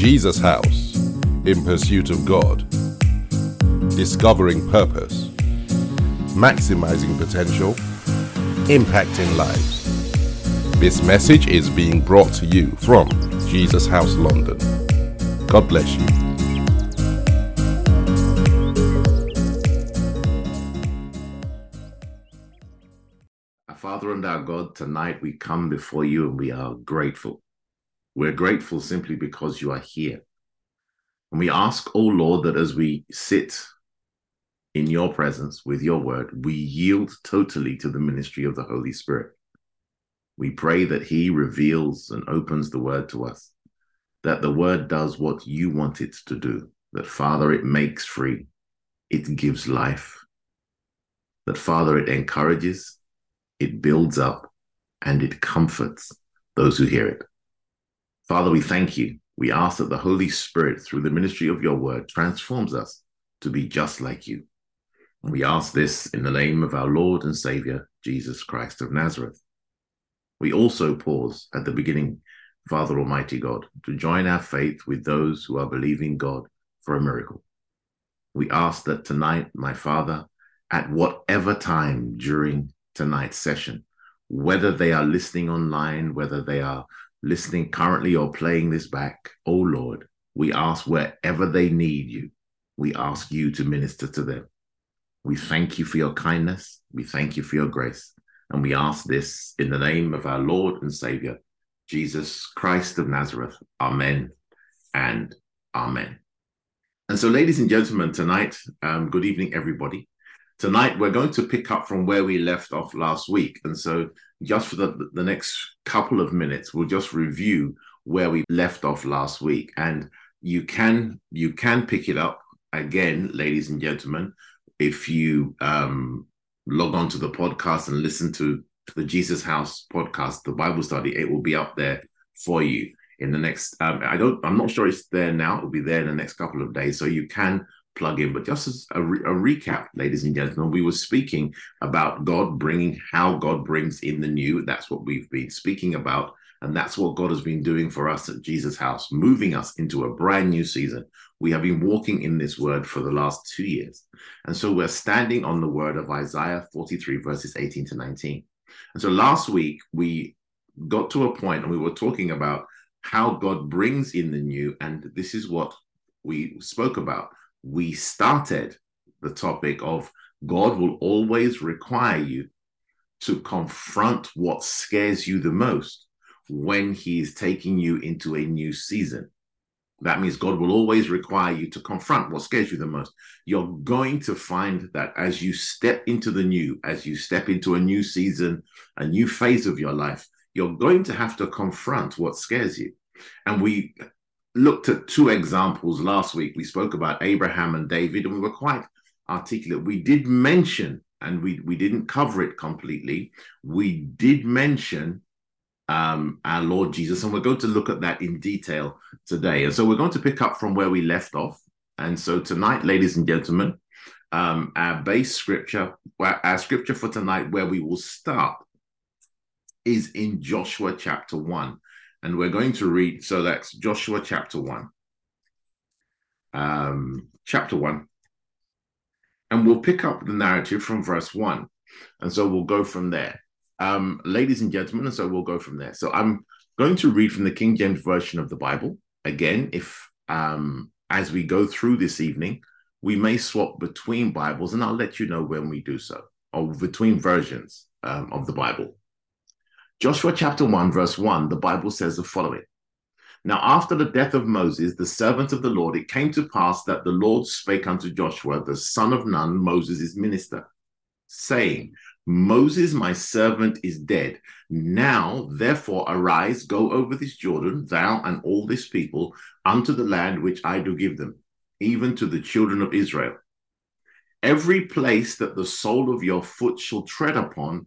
Jesus House in pursuit of God, discovering purpose, maximizing potential, impacting lives. This message is being brought to you from Jesus House London. God bless you. Our Father and our God, tonight we come before you and we are grateful. We're grateful simply because you are here. And we ask, oh Lord, that as we sit in your presence with your word, we yield totally to the ministry of the Holy Spirit. We pray that he reveals and opens the word to us, that the word does what you want it to do, that Father, it makes free, it gives life, that Father, it encourages, it builds up, and it comforts those who hear it. Father, we thank you. We ask that the Holy Spirit, through the ministry of your word, transforms us to be just like you. And we ask this in the name of our Lord and Savior, Jesus Christ of Nazareth. We also pause at the beginning, Father Almighty God, to join our faith with those who are believing God for a miracle. We ask that tonight, my Father, at whatever time during tonight's session, whether they are listening online, whether they are listening currently or playing this back, oh Lord, we ask wherever they need you, we ask you to minister to them. We thank you for your kindness. We thank you for your grace. And we ask this in the name of our Lord and Savior, Jesus Christ of Nazareth. Amen and amen. And so, ladies and gentlemen, tonight, um, good evening, everybody. Tonight, we're going to pick up from where we left off last week. And so, just for the, the next couple of minutes, we'll just review where we left off last week. And you can you can pick it up again, ladies and gentlemen, if you um, log on to the podcast and listen to the Jesus House podcast, the Bible study, it will be up there for you in the next. Um, I don't. I'm not sure it's there now. It'll be there in the next couple of days, so you can plug in. But just as a, re- a recap, ladies and gentlemen, we were speaking about God bringing how God brings in the new. That's what we've been speaking about. And that's what God has been doing for us at Jesus House, moving us into a brand new season. We have been walking in this word for the last two years. And so we're standing on the word of Isaiah 43, verses 18 to 19. And so last week, we got to a point and we were talking about how God brings in the new. And this is what we spoke about. We started the topic of God will always require you to confront what scares you the most when he is taking you into a new season. That means God will always require you to confront what scares you the most. You're going to find that as you step into the new, as you step into a new season, a new phase of your life, you're going to have to confront what scares you. And we looked at two examples last week. We spoke about Abraham and David, and we were quite articulate. We did mention, and we, we didn't cover it completely, we did mention um, our Lord Jesus. And we're going to look at that in detail today. And so we're going to pick up from where we left off. And so tonight, ladies and gentlemen, um, our base scripture, our scripture for tonight, where we will start, is in Joshua chapter 1. And we're going to read, so that's Joshua chapter 1. Um, chapter 1. And we'll pick up the narrative from verse 1. And so we'll go from there um, ladies and gentlemen, and so we'll go from there. So I'm going to read from the King James Version of the Bible. Again, if um, as we go through this evening, we may swap between Bibles, and I'll let you know when we do so, or between versions um, of the Bible. Joshua chapter 1, verse 1, the Bible says the following Now, after the death of Moses, the servant of the Lord, it came to pass that the Lord spake unto Joshua, the son of Nun, Moses' minister, saying, Moses, my servant, is dead. Now, therefore, arise, go over this Jordan, thou and all this people, unto the land which I do give them, even to the children of Israel. Every place that the sole of your foot shall tread upon,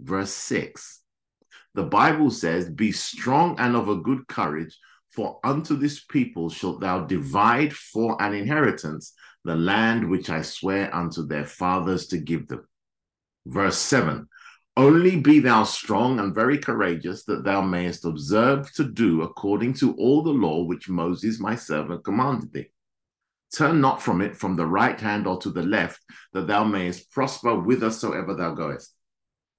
Verse 6. The Bible says, Be strong and of a good courage, for unto this people shalt thou divide for an inheritance the land which I swear unto their fathers to give them. Verse 7 Only be thou strong and very courageous, that thou mayest observe to do according to all the law which Moses my servant commanded thee. Turn not from it from the right hand or to the left, that thou mayest prosper whithersoever thou goest.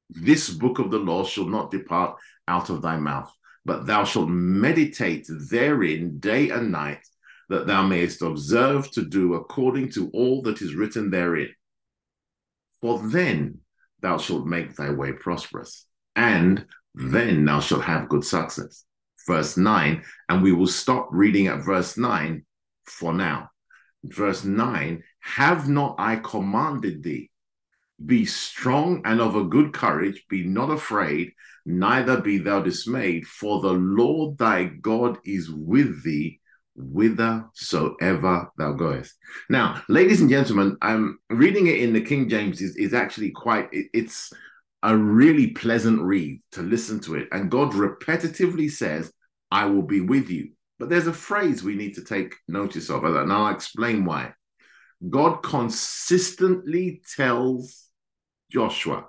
This book of the law shall not depart out of thy mouth, but thou shalt meditate therein day and night, that thou mayest observe to do according to all that is written therein. For then thou shalt make thy way prosperous, and then thou shalt have good success. Verse 9, and we will stop reading at verse 9 for now verse 9 Have not I commanded thee? Be strong and of a good courage, be not afraid, neither be thou dismayed, for the Lord thy God is with thee whithersoever thou goest. Now, ladies and gentlemen, I'm reading it in the King James is, is actually quite it, it's a really pleasant read to listen to it. And God repetitively says, I will be with you. But there's a phrase we need to take notice of, and I'll explain why. God consistently tells Joshua,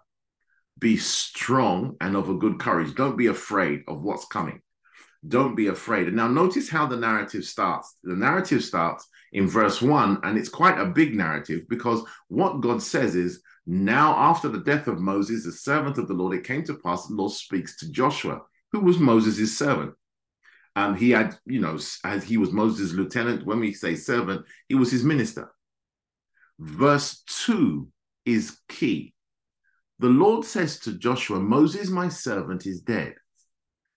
be strong and of a good courage. Don't be afraid of what's coming. Don't be afraid. And now notice how the narrative starts. The narrative starts in verse one, and it's quite a big narrative because what God says is, now after the death of Moses, the servant of the Lord, it came to pass the Lord speaks to Joshua, who was Moses' servant. Um, he had, you know, as he was Moses' lieutenant. When we say servant, he was his minister. Verse 2 is key. The Lord says to Joshua, Moses, my servant, is dead.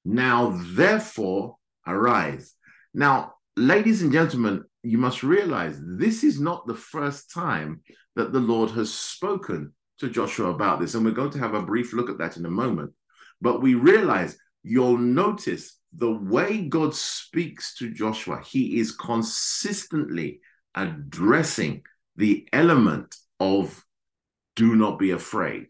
Now, therefore, arise. Now, ladies and gentlemen, you must realize this is not the first time that the Lord has spoken to Joshua about this. And we're going to have a brief look at that in a moment. But we realize you'll notice the way God speaks to Joshua, he is consistently addressing the element of do not be afraid.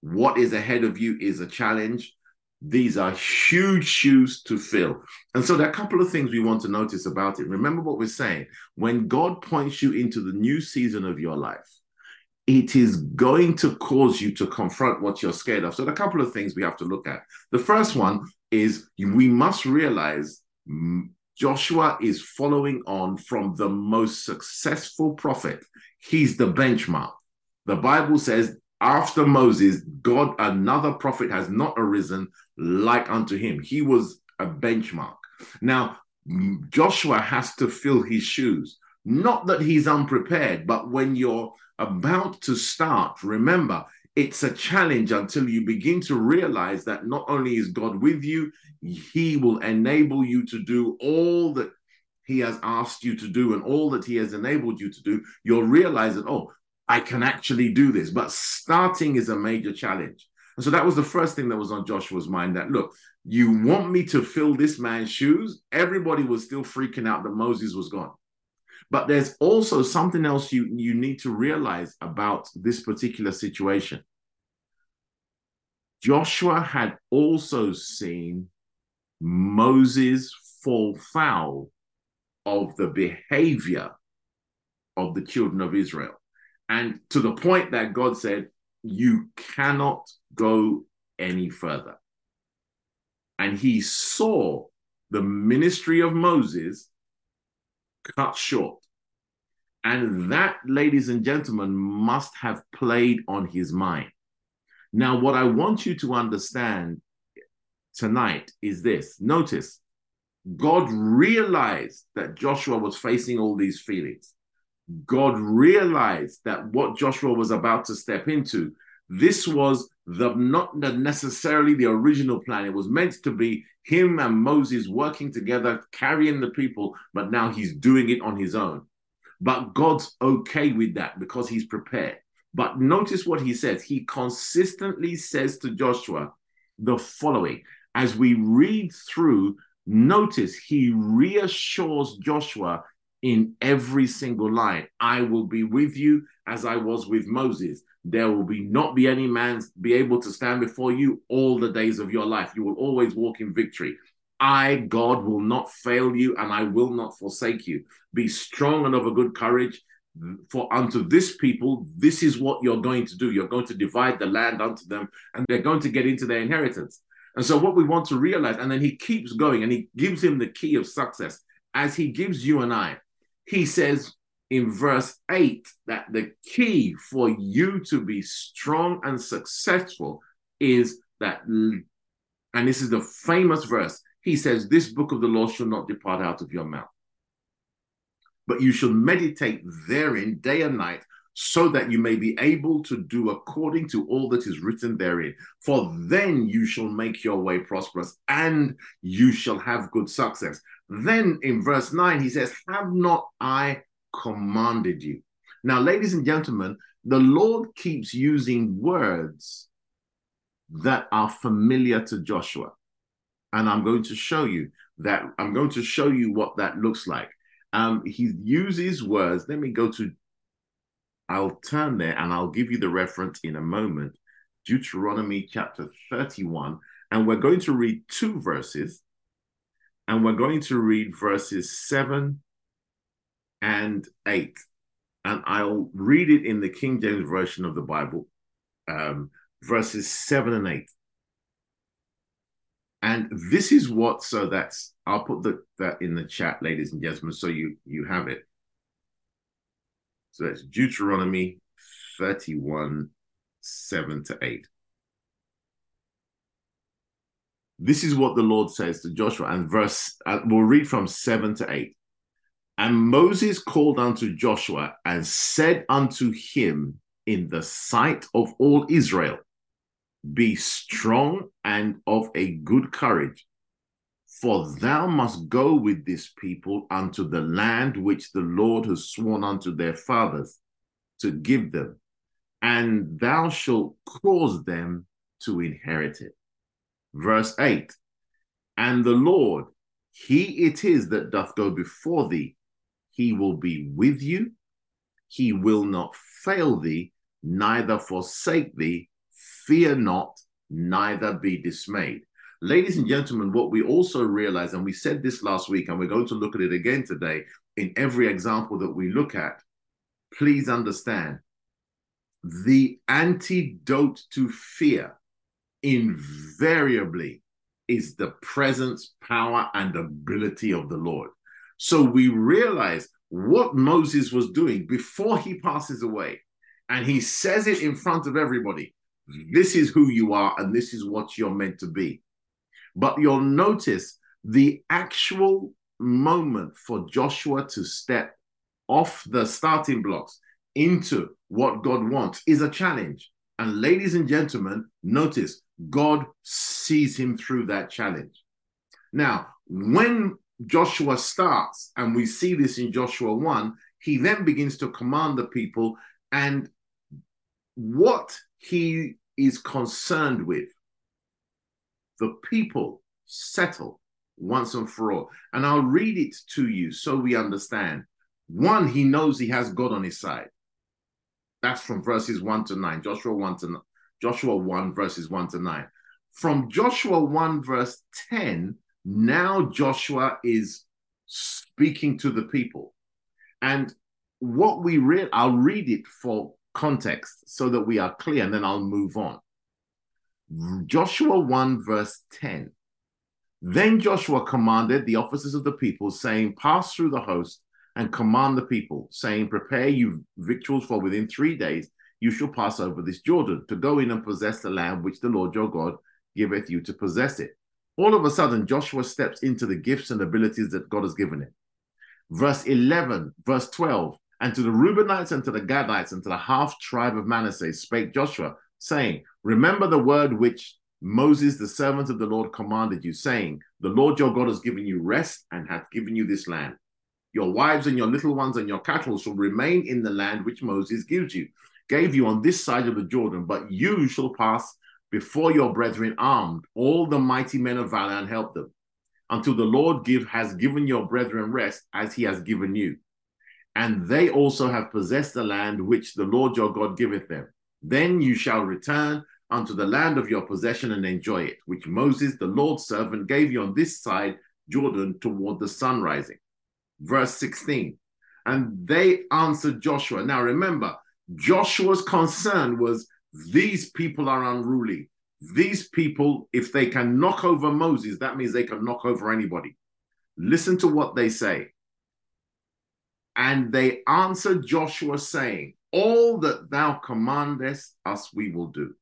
What is ahead of you is a challenge. These are huge shoes to fill. And so there are a couple of things we want to notice about it. Remember what we're saying. When God points you into the new season of your life, it is going to cause you to confront what you're scared of. So, there are a couple of things we have to look at. The first one is we must realize Joshua is following on from the most successful prophet. He's the benchmark. The Bible says, after Moses, God, another prophet has not arisen like unto him. He was a benchmark. Now, Joshua has to fill his shoes. Not that he's unprepared, but when you're about to start, remember, it's a challenge until you begin to realize that not only is God with you, He will enable you to do all that He has asked you to do and all that He has enabled you to do. You'll realize that, oh, I can actually do this. But starting is a major challenge. And so that was the first thing that was on Joshua's mind that, look, you want me to fill this man's shoes? Everybody was still freaking out that Moses was gone. But there's also something else you, you need to realize about this particular situation. Joshua had also seen Moses fall foul of the behavior of the children of Israel. And to the point that God said, You cannot go any further. And he saw the ministry of Moses cut short. And that, ladies and gentlemen, must have played on his mind. Now, what I want you to understand tonight is this notice, God realized that Joshua was facing all these feelings. God realized that what Joshua was about to step into, this was the not necessarily the original plan. It was meant to be him and Moses working together, carrying the people, but now he's doing it on his own. But God's okay with that because he's prepared. But notice what he says. He consistently says to Joshua the following. As we read through, notice he reassures Joshua in every single line. I will be with you as I was with Moses. There will be not be any man be able to stand before you all the days of your life. You will always walk in victory. I, God, will not fail you and I will not forsake you. Be strong and of a good courage. For unto this people, this is what you're going to do. You're going to divide the land unto them, and they're going to get into their inheritance. And so, what we want to realize, and then he keeps going and he gives him the key of success as he gives you and I. He says in verse 8 that the key for you to be strong and successful is that, and this is the famous verse he says, This book of the law shall not depart out of your mouth, but you shall meditate therein day and night, so that you may be able to do according to all that is written therein. For then you shall make your way prosperous and you shall have good success. Then in verse 9, he says, Have not I commanded you? Now, ladies and gentlemen, the Lord keeps using words that are familiar to Joshua and I'm going to show you that. I'm going to show you what that looks like. Um, he uses words. Let me go to. I'll turn there and I'll give you the reference in a moment. Deuteronomy chapter 31, and we're going to read two verses, and we're going to read verses seven and eight, and I'll read it in the King James version of the Bible, um, verses seven and eight. And this is what, so that's, I'll put the, that in the chat, ladies and gentlemen, so you, you have it. So that's Deuteronomy 31, 7 to 8. This is what the Lord says to Joshua, and verse, uh, we'll read from 7 to 8. And Moses called unto Joshua and said unto him in the sight of all Israel, be strong and of a good courage, for thou must go with this people unto the land which the Lord has sworn unto their fathers to give them, and thou shalt cause them to inherit it. Verse 8 And the Lord, he it is that doth go before thee, he will be with you, he will not fail thee, neither forsake thee Fear not, neither be dismayed. Ladies and gentlemen, what we also realize, and we said this last week, and we're going to look at it again today in every example that we look at, please understand the antidote to fear invariably is the presence, power, and ability of the Lord. So we realize what Moses was doing before he passes away. And he says it in front of everybody this is who you are, and this is what you're meant to be. But you'll notice the actual moment for Joshua to step off the starting blocks into what God wants is a challenge. And ladies and gentlemen, notice God sees him through that challenge. Now, when Joshua starts, and we see this in Joshua 1, he then begins to command the people. And what he is concerned with. The people settle once and for all. And I'll read it to you so we understand. One, he knows he has God on his side. That's from verses 1 to 9. Joshua 1 to Joshua 1 verses 1 to 9. From Joshua 1 verse 10, now Joshua is speaking to the people. And what we read, I'll read it for context so that we are clear, and then I'll move on. Joshua 1, verse 10. Then Joshua commanded the officers of the people, saying, Pass through the host and command the people, saying, Prepare you victuals, for within three days you shall pass over this Jordan to go in and possess the land which the Lord your God giveth you to possess it. All of a sudden, Joshua steps into the gifts and abilities that God has given him. Verse 11, verse 12, and to the Reubenites and to the Gadites and to the half tribe of Manasseh spake Joshua, saying, Remember the word which Moses, the servant of the Lord, commanded you, saying, The Lord your God has given you rest and hath given you this land. Your wives and your little ones and your cattle shall remain in the land which Moses gives you, gave you on this side of the Jordan, but you shall pass before your brethren armed, all the mighty men of valor, and help them, until the Lord give has given your brethren rest as he has given you and they also have possessed the land which the Lord your God giveth them. Then you shall return unto the land of your possession and enjoy it, which Moses, the Lord's servant, gave you on this side Jordan toward the sun rising. Verse 16. And they answered Joshua. Now remember, Joshua's concern was these people are unruly. These people, if they can knock over Moses, that means they can knock over anybody. Listen to what they say. And they answered Joshua, saying, All that thou commandest us, we will do.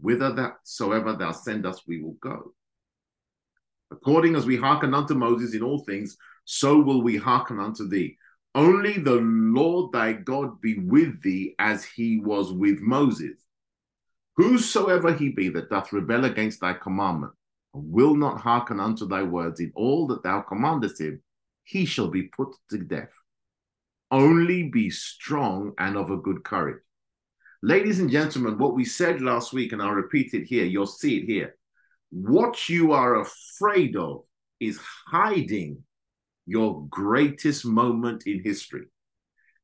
Whither that soever thou send us, we will go. According as we hearken unto Moses in all things, so will we hearken unto thee. Only the Lord thy God be with thee as he was with Moses. Whosoever he be that doth rebel against thy commandment, and will not hearken unto thy words in all that thou commandest him, he shall be put to death. Only be strong and of a good courage. Ladies and gentlemen, what we said last week, and I'll repeat it here, you'll see it here. What you are afraid of is hiding your greatest moment in history.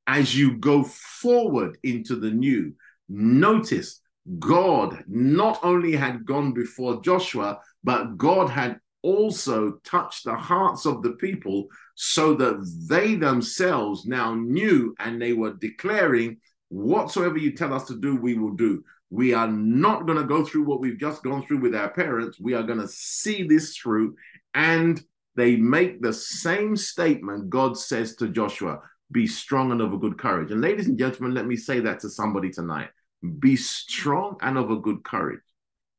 As you go forward into the new, notice God not only had gone before Joshua, but God had also touched the hearts of the people so that they themselves now knew and they were declaring, whatsoever you tell us to do, we will do. We are not going to go through what we've just gone through with our parents. We are going to see this through and they make the same statement God says to Joshua be strong and of a good courage. And ladies and gentlemen, let me say that to somebody tonight be strong and of a good courage.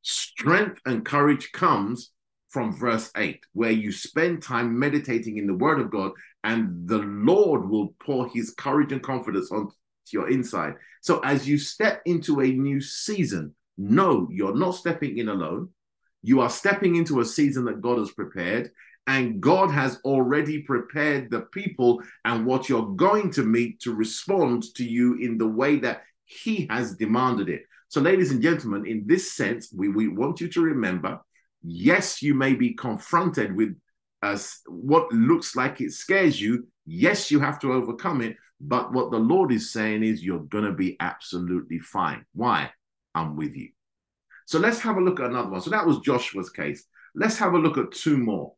Strength and courage comes from verse 8, where you spend time meditating in the word of God, and the Lord will pour his courage and confidence onto your inside. So as you step into a new season, no, you're not stepping in alone. You are stepping into a season that God has prepared, and God has already prepared the people and what you're going to meet to respond to you in the way that He has demanded it. So, ladies and gentlemen, in this sense, we, we want you to remember yes, you may be confronted with uh, what looks like it scares you. Yes, you have to overcome it. But what the Lord is saying is you're going to be absolutely fine. Why? I'm with you. So let's have a look at another one. So that was Joshua's case. Let's have a look at two more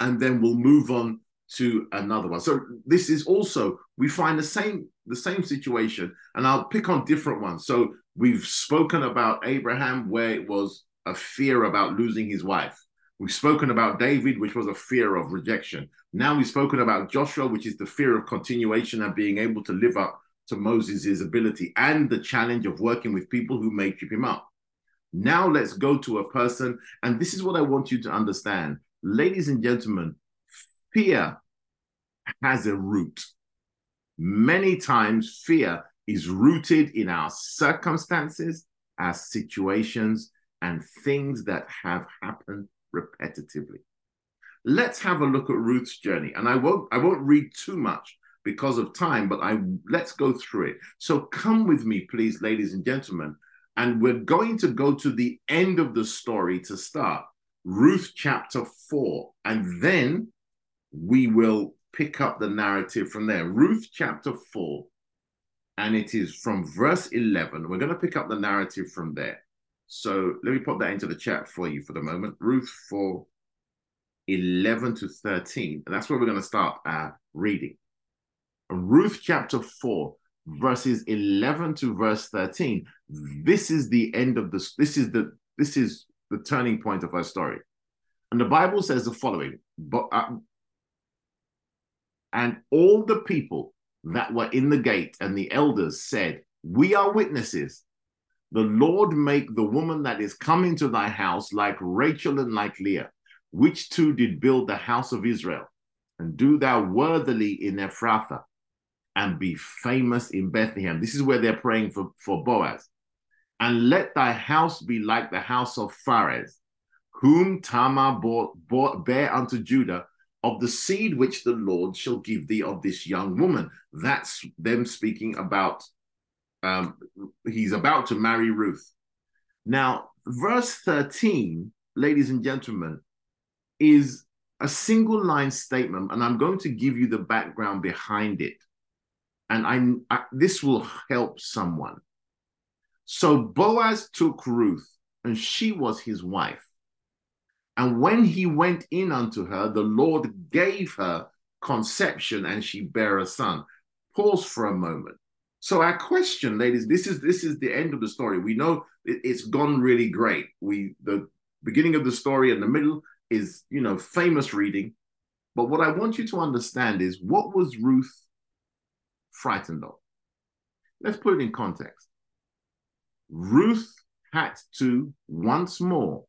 and then we'll move on to another one. So this is also we find the same the same situation, and I'll pick on different ones. So we've spoken about Abraham, where it was a fear about losing his wife. We've spoken about David, which was a fear of rejection. Now we've spoken about Joshua, which is the fear of continuation and being able to live up to Moses' ability and the challenge of working with people who may trip him up. Now let's go to a person, and this is what I want you to understand ladies and gentlemen, fear has a root. Many times, fear is rooted in our circumstances, our situations, and things that have happened repetitively. Let's have a look at Ruth's journey, and I won't I won't read too much because of time, but I let's go through it. So come with me, please, ladies and gentlemen, and we're going to go to the end of the story to start. Ruth chapter 4, and then we will pick up the narrative from there. Ruth chapter 4, and it is from verse 11. We're going to pick up the narrative from there. So let me put that into the chat for you for the moment. Ruth 4, 11 to 13. And that's where we're going to start our reading. Ruth chapter 4, verses 11 to verse 13. This is the end of this. This is the this is the turning point of our story. And the Bible says the following, but uh, and all the people that were in the gate and the elders said, We are witnesses. The Lord make the woman that is coming to thy house like Rachel and like Leah, which two did build the house of Israel, and do thou worthily in Ephrathah, and be famous in Bethlehem. This is where they're praying for, for Boaz and let thy house be like the house of Pharez, whom Tamar bought, bought, bare unto Judah, of the seed which the Lord shall give thee of this young woman. That's them speaking about, um, he's about to marry Ruth. Now, verse 13, ladies and gentlemen, is a single line statement, and I'm going to give you the background behind it and I, I this will help someone. So Boaz took Ruth, and she was his wife. And when he went in unto her, the Lord gave her conception, and she bare a son. Pause for a moment. So our question, ladies, this is this is the end of the story. We know it, it's gone really great. We the beginning of the story and the middle is you know famous reading. But what I want you to understand is what was Ruth frightened of? Let's put it in context. Ruth had to once more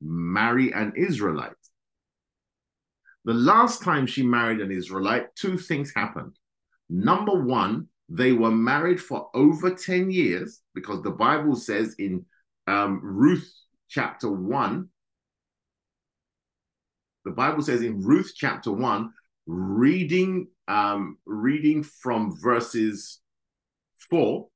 marry an Israelite. The last time she married an Israelite, two things happened. Number one, they were married for over 10 years because the Bible says in um, Ruth chapter 1, the Bible says in Ruth chapter 1, reading um, reading from verses 4,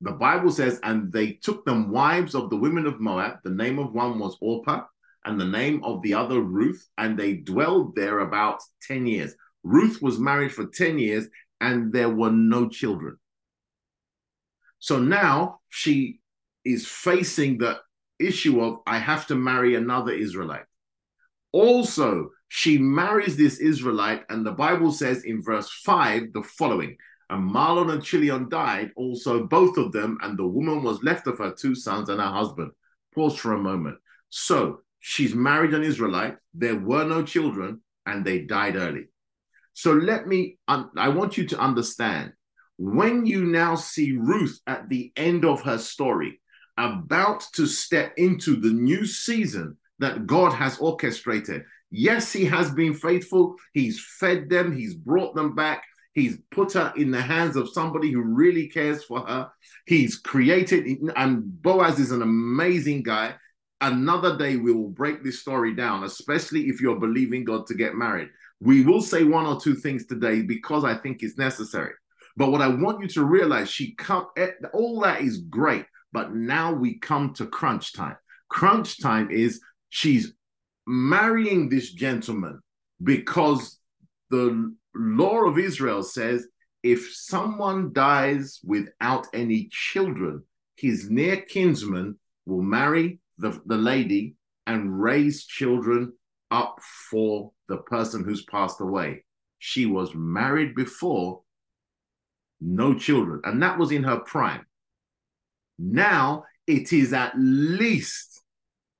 the Bible says, and they took them wives of the women of Moab. The name of one was Orpah, and the name of the other Ruth, and they dwelled there about 10 years. Ruth was married for 10 years, and there were no children. So now she is facing the issue of, I have to marry another Israelite. Also, she marries this Israelite, and the Bible says in verse 5 the following And Mahlon and Chilion died, also both of them, and the woman was left of her two sons and her husband. Pause for a moment. So she's married an Israelite, there were no children, and they died early. So let me, um, I want you to understand when you now see Ruth at the end of her story, about to step into the new season that God has orchestrated. Yes, He has been faithful. He's fed them, He's brought them back. He's put her in the hands of somebody who really cares for her. He's created, and Boaz is an amazing guy. Another day we will break this story down, especially if you're believing God to get married. We will say one or two things today because I think it's necessary. But what I want you to realize, she come eh, all that is great, but now we come to crunch time. Crunch time is she's marrying this gentleman because the law of Israel says if someone dies without any children, his near kinsman will marry the, the lady and raise children up for the person who's passed away. She was married before, no children, and that was in her prime. Now it is at least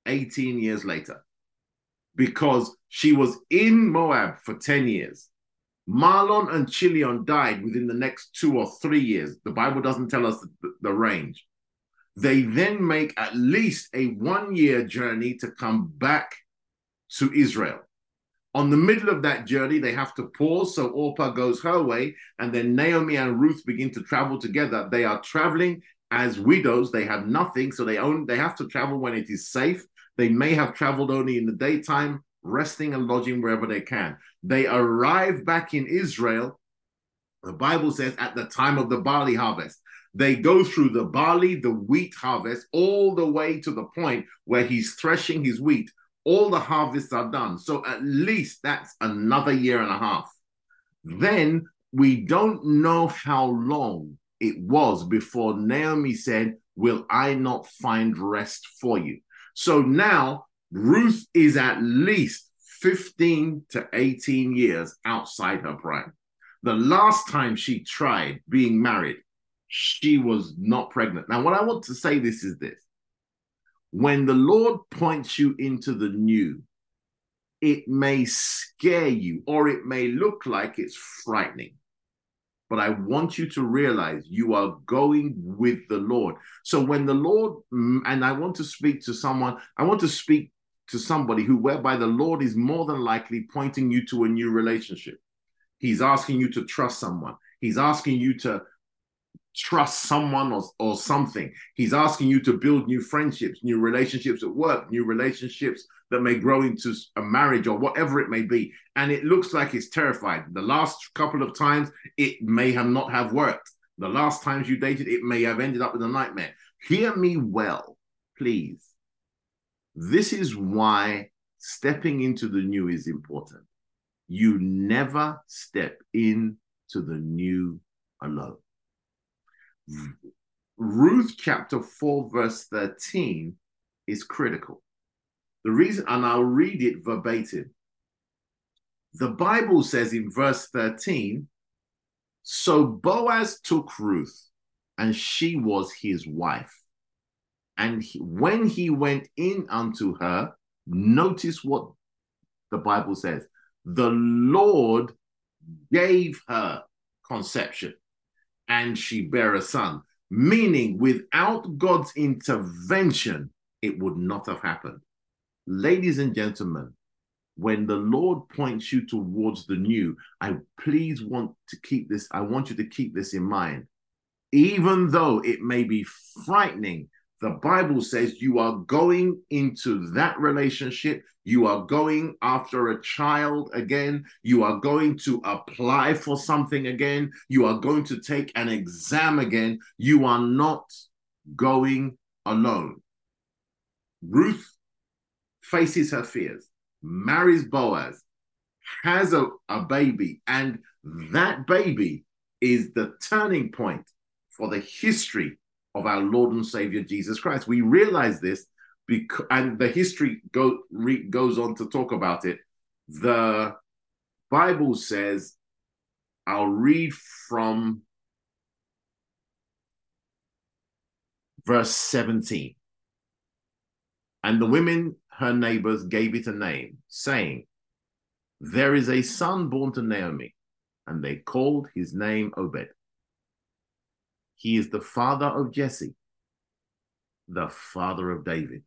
18 years later because she was in Moab for 10 years. Mahlon and Chilion died within the next two or three years. The Bible doesn't tell us the, the range. They then make at least a one year journey to come back to Israel. On the middle of that journey, they have to pause. So Orpah goes her way, and then Naomi and Ruth begin to travel together. They are traveling as widows. They have nothing, so they own. They have to travel when it is safe. They may have traveled only in the daytime, resting and lodging wherever they can. They arrive back in Israel. The Bible says at the time of the barley harvest. They go through the barley, the wheat harvest, all the way to the point where he's threshing his wheat all the harvests are done. So at least that's another year and a half. Then we don't know how long it was before Naomi said, Will I not find rest for you? So now Ruth is at least 15 to 18 years outside her prime. The last time she tried being married, she was not pregnant. Now, what I want to say this is this when the Lord points you into the new, it may scare you or it may look like it's frightening. But I want you to realize you are going with the Lord. So when the Lord, mm, and I want to speak to someone, I want to speak to somebody who, whereby the Lord is more than likely pointing you to a new relationship. He's asking you to trust someone. He's asking you to trust someone or, or something. He's asking you to build new friendships, new relationships at work, new relationships that may grow into a marriage or whatever it may be. And it looks like it's terrified. The last couple of times, it may have not have worked. The last times you dated, it may have ended up with a nightmare. Hear me well, please. This is why stepping into the new is important. You never step into the new alone. Ruth chapter 4, verse 13 is critical. The reason, and I'll read it verbatim. The Bible says in verse 13, so Boaz took Ruth, and she was his wife. And he, when he went in unto her, notice what the Bible says the Lord gave her conception, and she bare a son. Meaning, without God's intervention, it would not have happened. Ladies and gentlemen, when the Lord points you towards the new, I please want to keep this, I want you to keep this in mind. Even though it may be frightening, the Bible says you are going into that relationship. You are going after a child again. You are going to apply for something again. You are going to take an exam again. You are not going alone. Ruth faces her fears marries Boaz, has a, a baby, and that baby is the turning point for the history of our Lord and Savior Jesus Christ. We realize this because, and the history go, re, goes on to talk about it. The Bible says, I'll read from verse 17. And the women her neighbors gave it a name, saying, There is a son born to Naomi, and they called his name Obed. He is the father of Jesse, the father of David.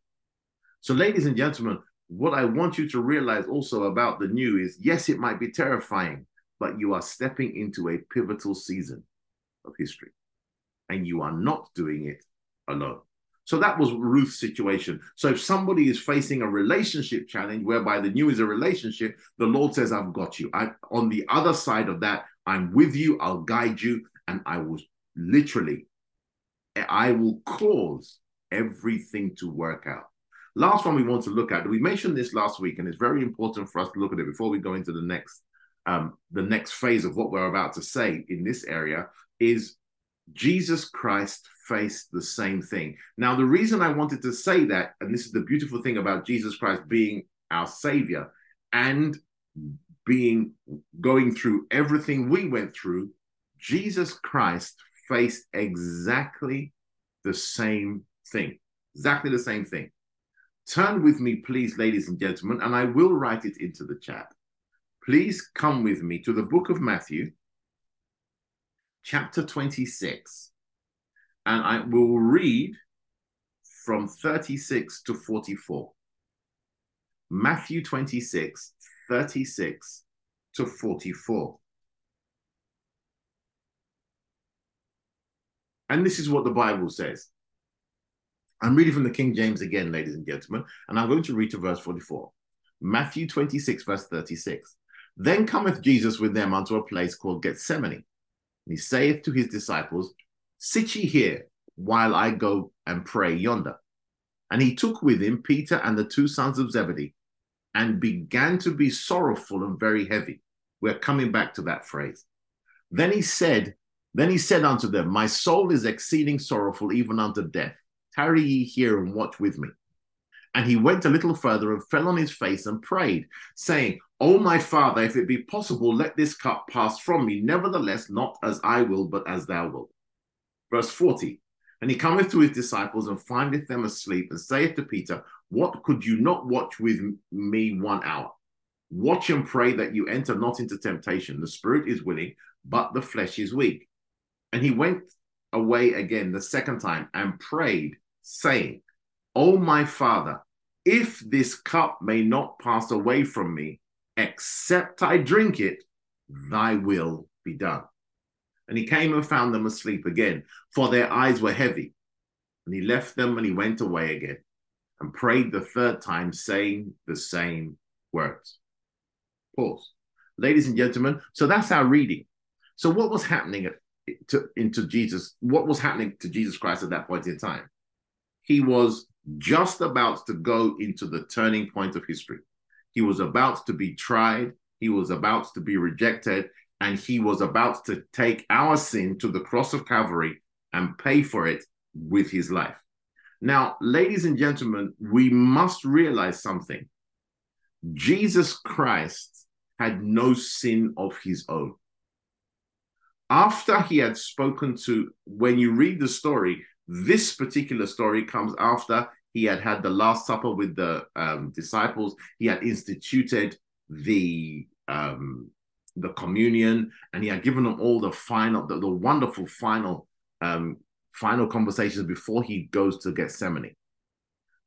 So, ladies and gentlemen, what I want you to realize also about the new is yes, it might be terrifying, but you are stepping into a pivotal season of history, and you are not doing it alone. So that was Ruth's situation. So if somebody is facing a relationship challenge whereby the new is a relationship, the Lord says, I've got you. I, on the other side of that, I'm with you, I'll guide you, and I will literally, I will cause everything to work out. Last one we want to look at, we mentioned this last week, and it's very important for us to look at it before we go into the next um, the next phase of what we're about to say in this area is Jesus Christ faced the same thing. Now, the reason I wanted to say that, and this is the beautiful thing about Jesus Christ being our Savior and being going through everything we went through, Jesus Christ faced exactly the same thing. Exactly the same thing. Turn with me, please, ladies and gentlemen, and I will write it into the chat. Please come with me to the book of Matthew, chapter 26, and I will read from 36 to 44. Matthew 26, 36 to 44. And this is what the Bible says. I'm reading from the King James again, ladies and gentlemen, and I'm going to read to verse 44. Matthew 26, verse 36. Then cometh Jesus with them unto a place called Gethsemane and he saith to his disciples, Sit ye here while I go and pray yonder. And he took with him Peter and the two sons of Zebedee and began to be sorrowful and very heavy. We're coming back to that phrase. Then he said, Then he said unto them, My soul is exceeding sorrowful, even unto death. Tarry ye here and watch with me. And he went a little further and fell on his face and prayed, saying, O my father, if it be possible, let this cup pass from me. Nevertheless, not as I will, but as thou wilt. Verse 40. And he cometh to his disciples and findeth them asleep, and saith to Peter, What could you not watch with me one hour? Watch and pray that you enter not into temptation. The spirit is willing, but the flesh is weak. And he went away again the second time and prayed, saying, O my Father, if this cup may not pass away from me, except I drink it, thy will be done. And he came and found them asleep again, for their eyes were heavy. And he left them and he went away again and prayed the third time, saying the same words. Pause. Ladies and gentlemen, so that's our reading. So, what was happening to, into Jesus? What was happening to Jesus Christ at that point in time? He was just about to go into the turning point of history. He was about to be tried, he was about to be rejected, and he was about to take our sin to the cross of Calvary and pay for it with his life. Now, ladies and gentlemen, we must realize something. Jesus Christ had no sin of his own. After he had spoken to, when you read the story, this particular story comes after he had had the Last Supper with the um, disciples. He had instituted the um, the communion, and he had given them all the final, the, the wonderful final um, final conversations before he goes to Gethsemane.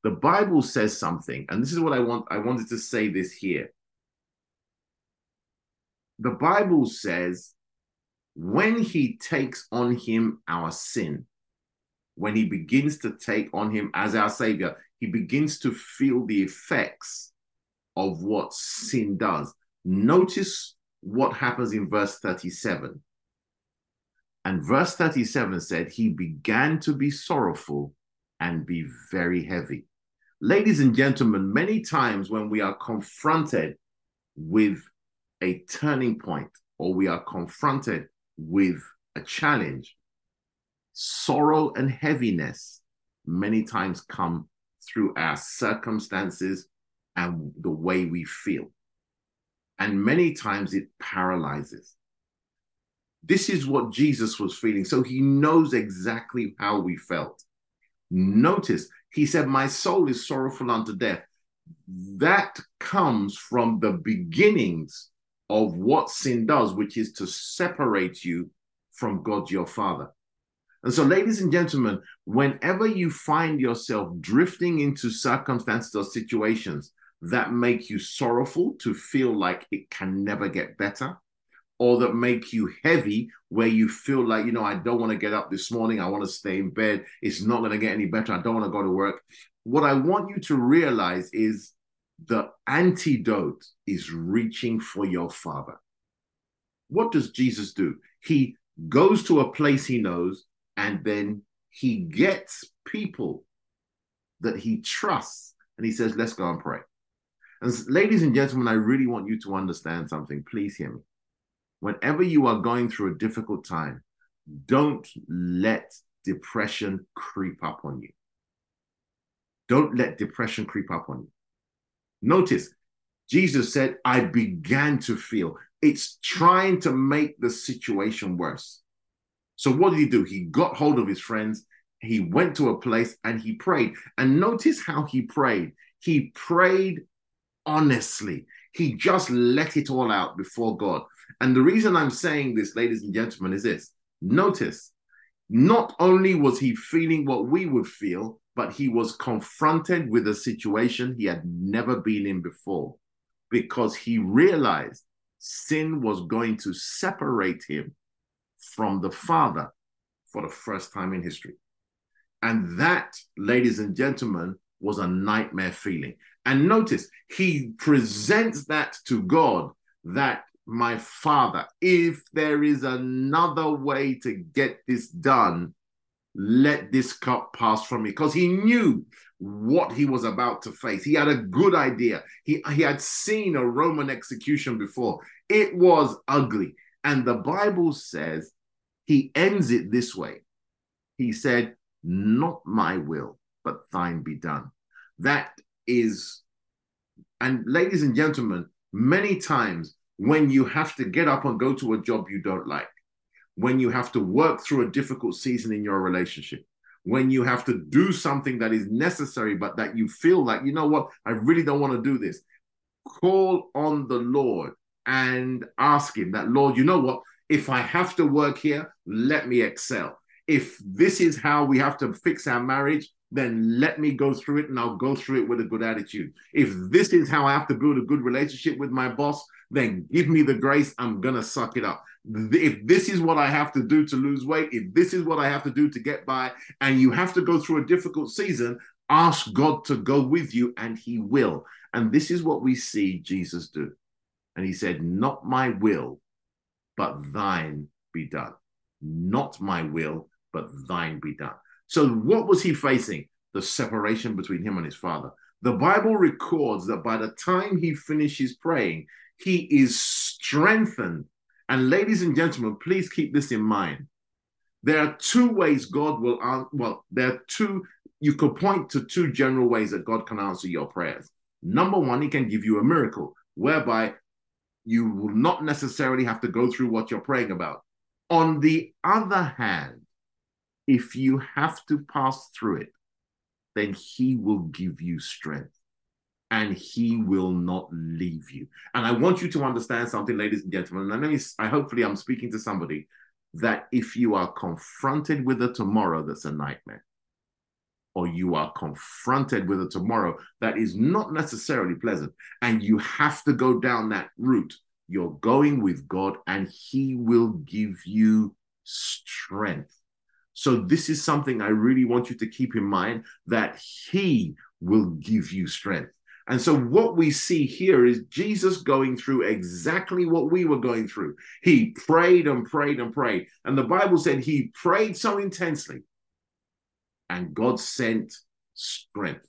The Bible says something, and this is what I want. I wanted to say this here. The Bible says, when he takes on him our sin, when he begins to take on him as our savior, he begins to feel the effects of what sin does. Notice what happens in verse 37. And verse 37 said, He began to be sorrowful and be very heavy. Ladies and gentlemen, many times when we are confronted with a turning point or we are confronted with a challenge, sorrow and heaviness many times come through our circumstances and the way we feel. And many times it paralyzes. This is what Jesus was feeling. So he knows exactly how we felt. Notice, he said, My soul is sorrowful unto death. That comes from the beginnings of what sin does, which is to separate you from God your Father. And so, ladies and gentlemen, whenever you find yourself drifting into circumstances or situations that make you sorrowful to feel like it can never get better, or that make you heavy where you feel like, you know, I don't want to get up this morning. I want to stay in bed. It's not going to get any better. I don't want to go to work. What I want you to realize is the antidote is reaching for your father. What does Jesus do? He goes to a place he knows and then he gets people that he trusts and he says, Let's go and pray. And ladies and gentlemen, I really want you to understand something. Please hear me whenever you are going through a difficult time, don't let depression creep up on you. Don't let depression creep up on you. Notice, Jesus said, I began to feel. It's trying to make the situation worse. So, what did he do? He got hold of his friends, he went to a place and he prayed. And notice how he prayed. He prayed honestly, he just let it all out before God. And the reason I'm saying this, ladies and gentlemen, is this notice, not only was he feeling what we would feel, but he was confronted with a situation he had never been in before because he realized sin was going to separate him from the Father for the first time in history. And that, ladies and gentlemen, was a nightmare feeling. And notice, he presents that to God that my father, if there is another way to get this done, let this cup pass from me. Because he knew what he was about to face. He had a good idea. He, he had seen a Roman execution before. It was ugly. And the Bible says he ends it this way. He said, Not my will, but thine be done. That is, and ladies and gentlemen, many times when you have to get up and go to a job you don't like, when you have to work through a difficult season in your relationship, when you have to do something that is necessary, but that you feel like, you know what, I really don't want to do this. Call on the Lord and ask Him that, Lord, you know what? If I have to work here, let me excel. If this is how we have to fix our marriage, then let me go through it and I'll go through it with a good attitude. If this is how I have to build a good relationship with my boss, then give me the grace. I'm going to suck it up. If this is what I have to do to lose weight, if this is what I have to do to get by, and you have to go through a difficult season, ask God to go with you and he will. And this is what we see Jesus do. And he said, Not my will, but thine be done. Not my will, but thine be done. So, what was he facing? The separation between him and his father. The Bible records that by the time he finishes praying, he is strengthened And ladies and gentlemen, please keep this in mind. There are two ways God will answer. Well, there are two, you could point to two general ways that God can answer your prayers. Number one, He can give you a miracle whereby you will not necessarily have to go through what you're praying about. On the other hand, if you have to pass through it, then He will give you strength and he will not leave you. And I want you to understand something, ladies and gentlemen. And I hopefully I'm speaking to somebody that if you are confronted with a tomorrow that's a nightmare, or you are confronted with a tomorrow that is not necessarily pleasant, and you have to go down that route, you're going with God and He will give you strength. So, this is something I really want you to keep in mind that He will give you strength. And so, what we see here is Jesus going through exactly what we were going through. He prayed and prayed and prayed. And the Bible said he prayed so intensely, and God sent strength.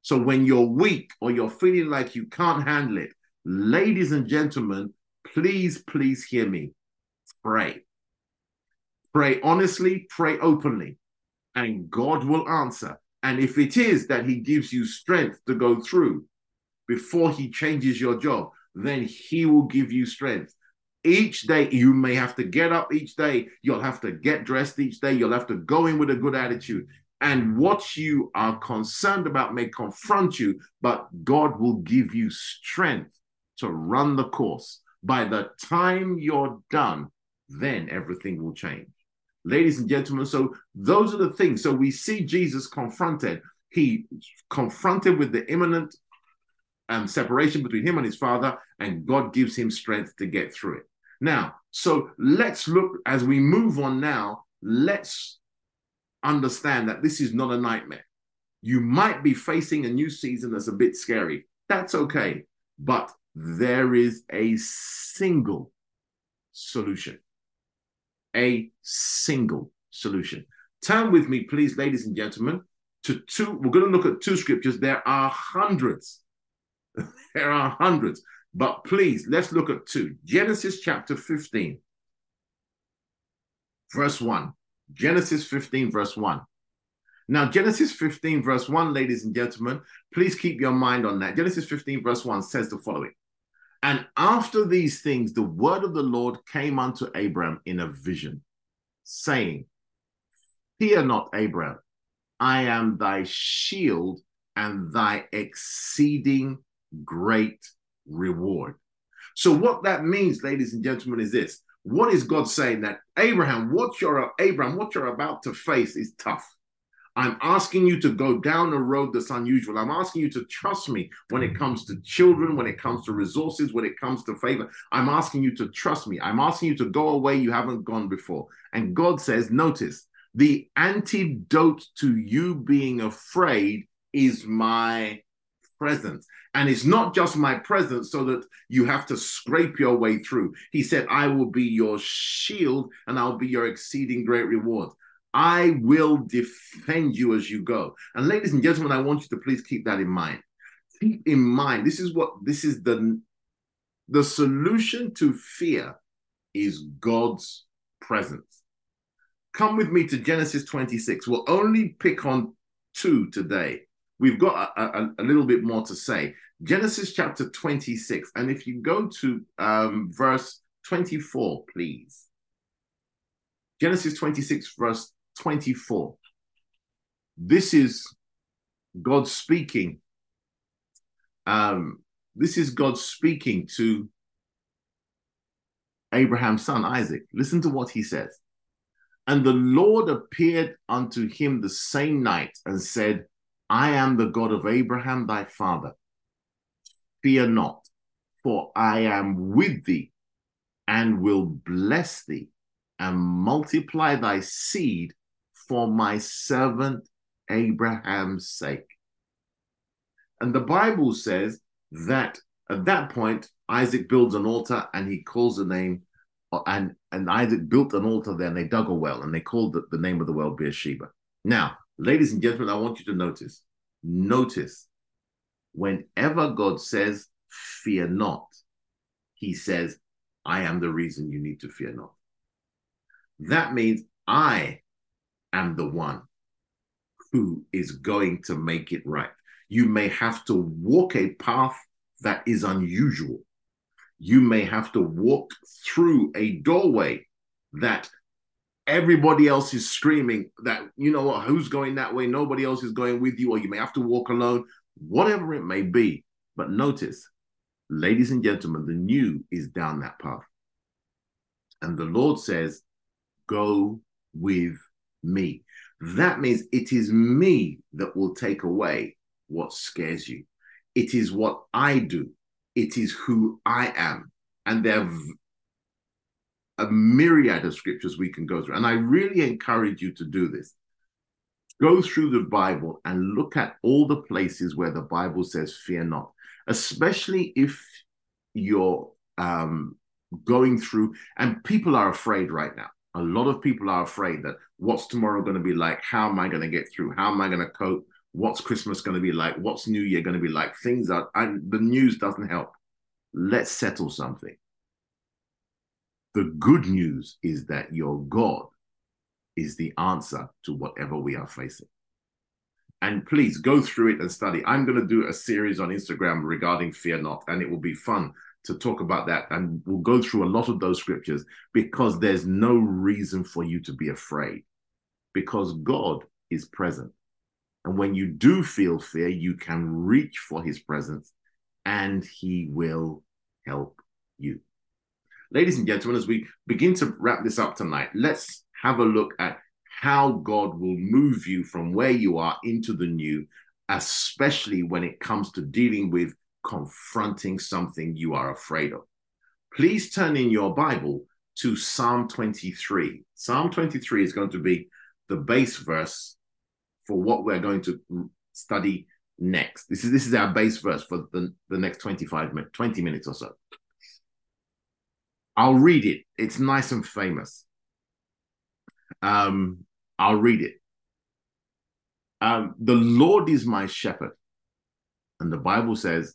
So, when you're weak or you're feeling like you can't handle it, ladies and gentlemen, please, please hear me. Pray. Pray honestly, pray openly, and God will answer. And if it is that he gives you strength to go through before he changes your job, then he will give you strength. Each day, you may have to get up each day. You'll have to get dressed each day. You'll have to go in with a good attitude. And what you are concerned about may confront you, but God will give you strength to run the course. By the time you're done, then everything will change ladies and gentlemen. So those are the things. So we see Jesus confronted. He confronted with the imminent um, separation between him and his father, and God gives him strength to get through it. Now, so let's look as we move on now. Let's understand that this is not a nightmare. You might be facing a new season that's a bit scary. That's okay. But there is a single solution a single solution. Turn with me, please, ladies and gentlemen, to two. We're going to look at two scriptures. There are hundreds. there are hundreds. But please, let's look at two. Genesis chapter 15, verse 1. Genesis 15, verse 1. Now, Genesis 15, verse 1, ladies and gentlemen, please keep your mind on that. Genesis 15, verse 1 says the following and after these things, the word of the Lord came unto Abram in a vision, saying, Fear not, Abram, I am thy shield and thy exceeding great reward. So, what that means, ladies and gentlemen, is this. What is God saying? That Abraham, what you're Abraham, what you're about to face is tough. I'm asking you to go down a road that's unusual. I'm asking you to trust me when it comes to children, when it comes to resources, when it comes to favor. I'm asking you to trust me. I'm asking you to go away you haven't gone before. And God says, notice, the antidote to you being afraid is my presence. And it's not just my presence so that you have to scrape your way through. He said, I will be your shield and I'll be your exceeding great reward. I will defend you as you go. And ladies and gentlemen, I want you to please keep that in mind. Keep in mind, this is what this is the the solution to fear is God's presence. Come with me to Genesis 26. We'll only pick on two today. We've got a, a, a little bit more to say. Genesis chapter 26. And if you go to um, verse 24, please. Genesis 26, verse 24. This is God speaking. Um, this is God speaking to Abraham's son Isaac. Listen to what he says. And the Lord appeared unto him the same night and said, I am the God of Abraham thy father. Fear not, for I am with thee and will bless thee and multiply thy seed for my servant Abraham's sake. And the Bible says that at that point, Isaac builds an altar and he calls the name, and, and Isaac built an altar there and they dug a well and they called the, the name of the well Beersheba. Now, ladies and gentlemen, I want you to notice, notice whenever God says, fear not, he says, I am the reason you need to fear not. That means I am the one who is going to make it right. You may have to walk a path that is unusual. You may have to walk through a doorway that everybody else is screaming that, you know what, who's going that way? Nobody else is going with you, or you may have to walk alone, whatever it may be. But notice, ladies and gentlemen, the new is down that path. And the Lord says, Go with me. That means it is me that will take away what scares you. It is what I do. It is who I am. And there are a myriad of scriptures we can go through. And I really encourage you to do this. Go through the Bible and look at all the places where the Bible says, fear not, especially if you're um, going through, and people are afraid right now. A lot of people are afraid that what's tomorrow going to be like? How am I going to get through? How am I going to cope? What's Christmas going to be like? What's New Year going to be like? Things are, and the news doesn't help. Let's settle something. The good news is that your God is the answer to whatever we are facing. And please go through it and study. I'm going to do a series on Instagram regarding fear not, and it will be fun to talk about that. And we'll go through a lot of those scriptures because there's no reason for you to be afraid because God is present. And when you do feel fear, you can reach for his presence and he will help you. Ladies and gentlemen, as we begin to wrap this up tonight, let's have a look at how God will move you from where you are into the new, especially when it comes to dealing with confronting something you are afraid of. Please turn in your Bible to Psalm 23. Psalm 23 is going to be the base verse for what we're going to study next. This is this is our base verse for the, the next 25 minutes, 20 minutes or so. I'll read it. It's nice and famous. Um, I'll read it. Um, the Lord is my shepherd. And the Bible says,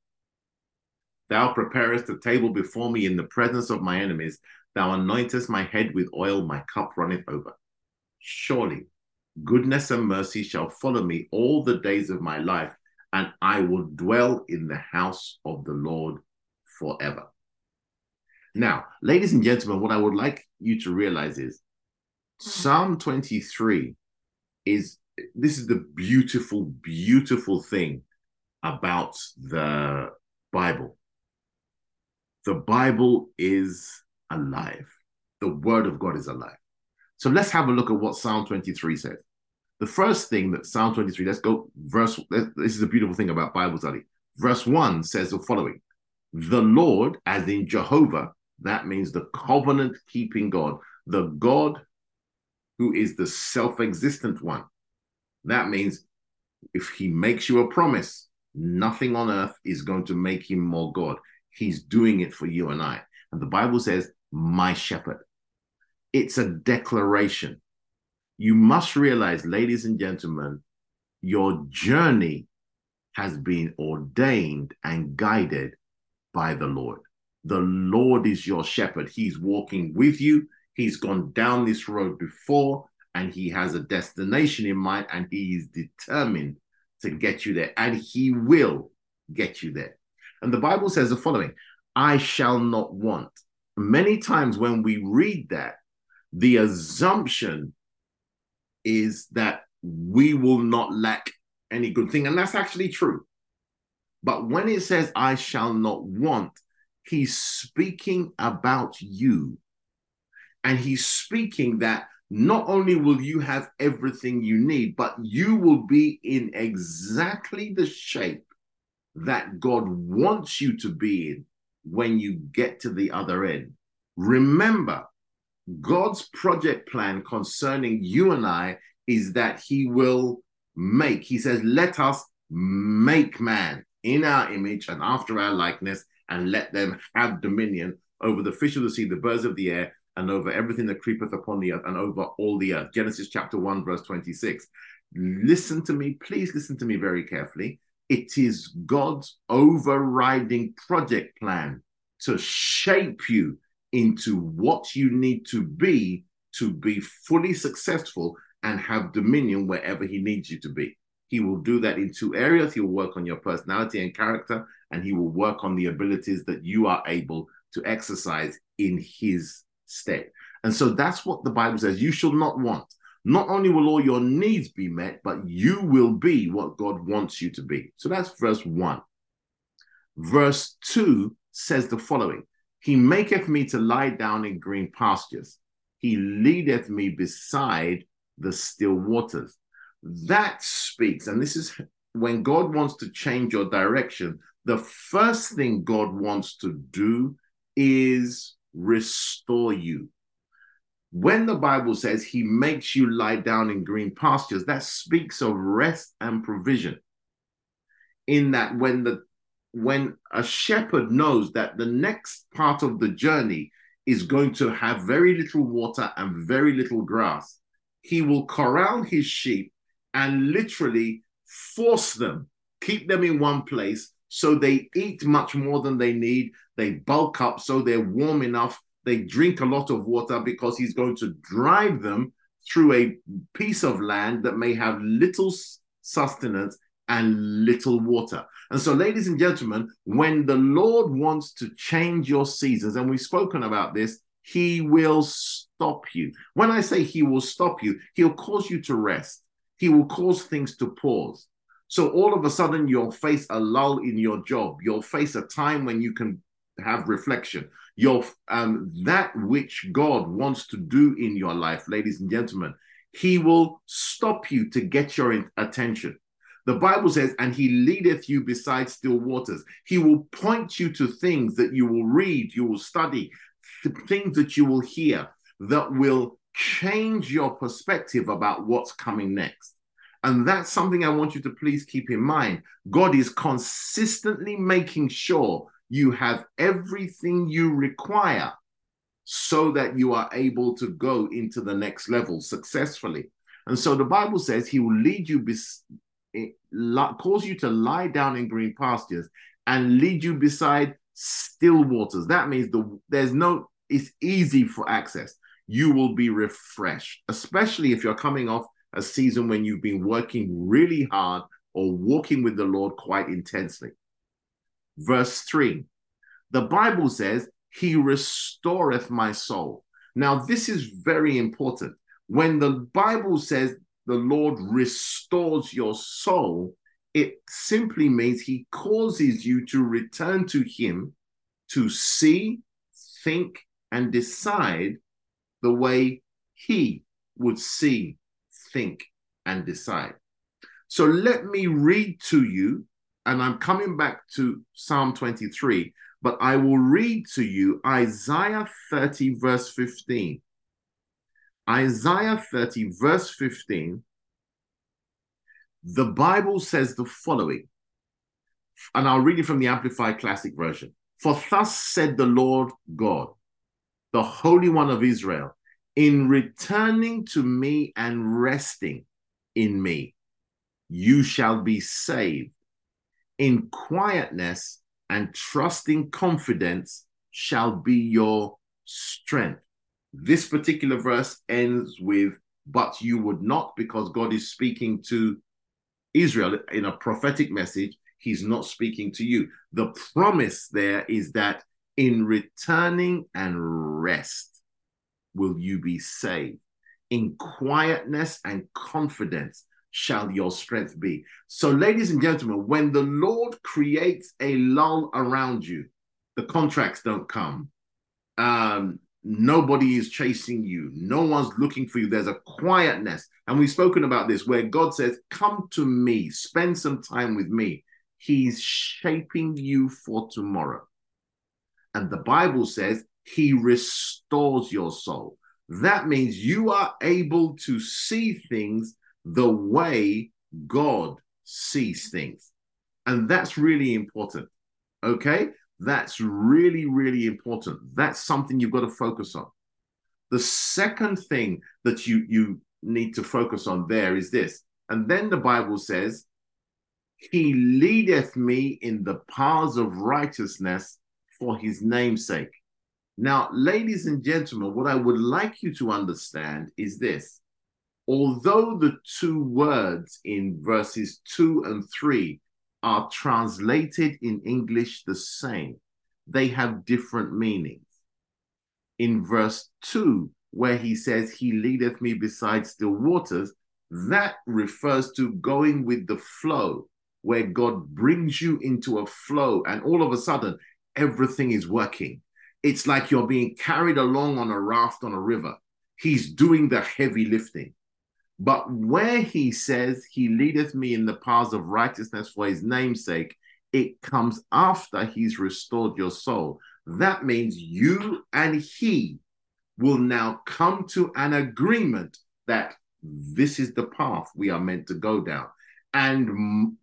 Thou preparest a table before me in the presence of my enemies. Thou anointest my head with oil, my cup runneth over. Surely goodness and mercy shall follow me all the days of my life, and I will dwell in the house of the Lord forever. Now, ladies and gentlemen, what I would like you to realize is Psalm 23 is this is the beautiful, beautiful thing about the Bible the Bible is alive. The word of God is alive. So let's have a look at what Psalm 23 says. The first thing that Psalm 23, let's go verse, this is a beautiful thing about Bible study. Verse 1 says the following The Lord, as in Jehovah, that means the covenant keeping God, the God who is the self existent one. That means if he makes you a promise, nothing on earth is going to make him more God. He's doing it for you and I. And the Bible says, my shepherd. It's a declaration. You must realize, ladies and gentlemen, your journey has been ordained and guided by the Lord. The Lord is your shepherd. He's walking with you. He's gone down this road before and he has a destination in mind and he is determined to get you there and he will get you there. And the Bible says the following I shall not want. Many times when we read that, the assumption is that we will not lack any good thing. And that's actually true. But when it says, I shall not want, he's speaking about you. And he's speaking that not only will you have everything you need, but you will be in exactly the shape that God wants you to be in when you get to the other end. Remember, God's project plan concerning you and I is that He will make. He says, Let us make man in our image and after our likeness, and let them have dominion over the fish of the sea, the birds of the air, and over everything that creepeth upon the earth, and over all the earth. Genesis chapter 1, verse 26. Listen to me, please listen to me very carefully. It is God's overriding project plan to shape you into what you need to be to be fully successful and have dominion wherever He needs you to be. He will do that in two areas. He will work on your personality and character, and He will work on the abilities that you are able to exercise in His stead. And so that's what the Bible says. You shall not want. Not only will all your needs be met, but you will be what God wants you to be. So that's verse one. Verse two says the following He maketh me to lie down in green pastures, He leadeth me beside the still waters. That speaks, and this is when God wants to change your direction, the first thing God wants to do is restore you. When the Bible says he makes you lie down in green pastures, that speaks of rest and provision. In that when the when a shepherd knows that the next part of the journey is going to have very little water and very little grass, he will corral his sheep and literally force them, keep them in one place so they eat much more than they need. They bulk up so they're warm enough. They drink a lot of water because he's going to drive them through a piece of land that may have little sustenance and little water. And so, ladies and gentlemen, when the Lord wants to change your seasons, and we've spoken about this, he will stop you. When I say he will stop you, he'll cause you to rest, he will cause things to pause. So, all of a sudden, you'll face a lull in your job, you'll face a time when you can have reflection. Your um, that which God wants to do in your life, ladies and gentlemen, He will stop you to get your attention. The Bible says, and he leadeth you beside still waters. He will point you to things that you will read, you will study, things that you will hear that will change your perspective about what's coming next. And that's something I want you to please keep in mind. God is consistently making sure you have everything you require so that you are able to go into the next level successfully. And so the Bible says he will lead you bes- eh, cause you to lie down in green pastures and lead you beside still waters. That means the there's no it's easy for access. You will be refreshed, especially if you're coming off a season when you've been working really hard or walking with the Lord quite intensely. Verse 3 the Bible says, He restoreth my soul. Now, this is very important. When the Bible says the Lord restores your soul, it simply means he causes you to return to him to see, think, and decide the way he would see, think, and decide. So let me read to you, and I'm coming back to Psalm 23, but I will read to you Isaiah 30, verse 15. Isaiah 30, verse 15, the Bible says the following, and I'll read it from the Amplified Classic Version. For thus said the Lord God, the Holy One of Israel, in returning to me and resting in me, you shall be saved. In quietness and trusting confidence shall be your strength. This particular verse ends with, but you would not, because God is speaking to Israel in a prophetic message. He's not speaking to you. The promise there is that in returning and rest will you be saved. In quietness and confidence shall your strength be. So, ladies and gentlemen, when the Lord creates a lull around you, the contracts don't come. Um, Nobody is chasing you. No one's looking for you. There's a quietness. And we've spoken about this where God says, Come to me, spend some time with me. He's shaping you for tomorrow. And the Bible says, He restores your soul. That means you are able to see things the way God sees things. And that's really important. Okay? That's really, really important. That's something you've got to focus on. The second thing that you, you need to focus on there is this. And then the Bible says, He leadeth me in the paths of righteousness for his name's sake. Now, ladies and gentlemen, what I would like you to understand is this. Although the two words in verses two and three are translated in English the same, they have different meanings. In verse 2, where he says, He leadeth me beside still waters, that refers to going with the flow, where God brings you into a flow, and all of a sudden, everything is working. It's like you're being carried along on a raft on a river. He's doing the heavy lifting. But where he says, He leadeth me in the paths of righteousness for his namesake, it comes after he's restored your soul. That means you and he will now come to an agreement that this is the path we are meant to go down. And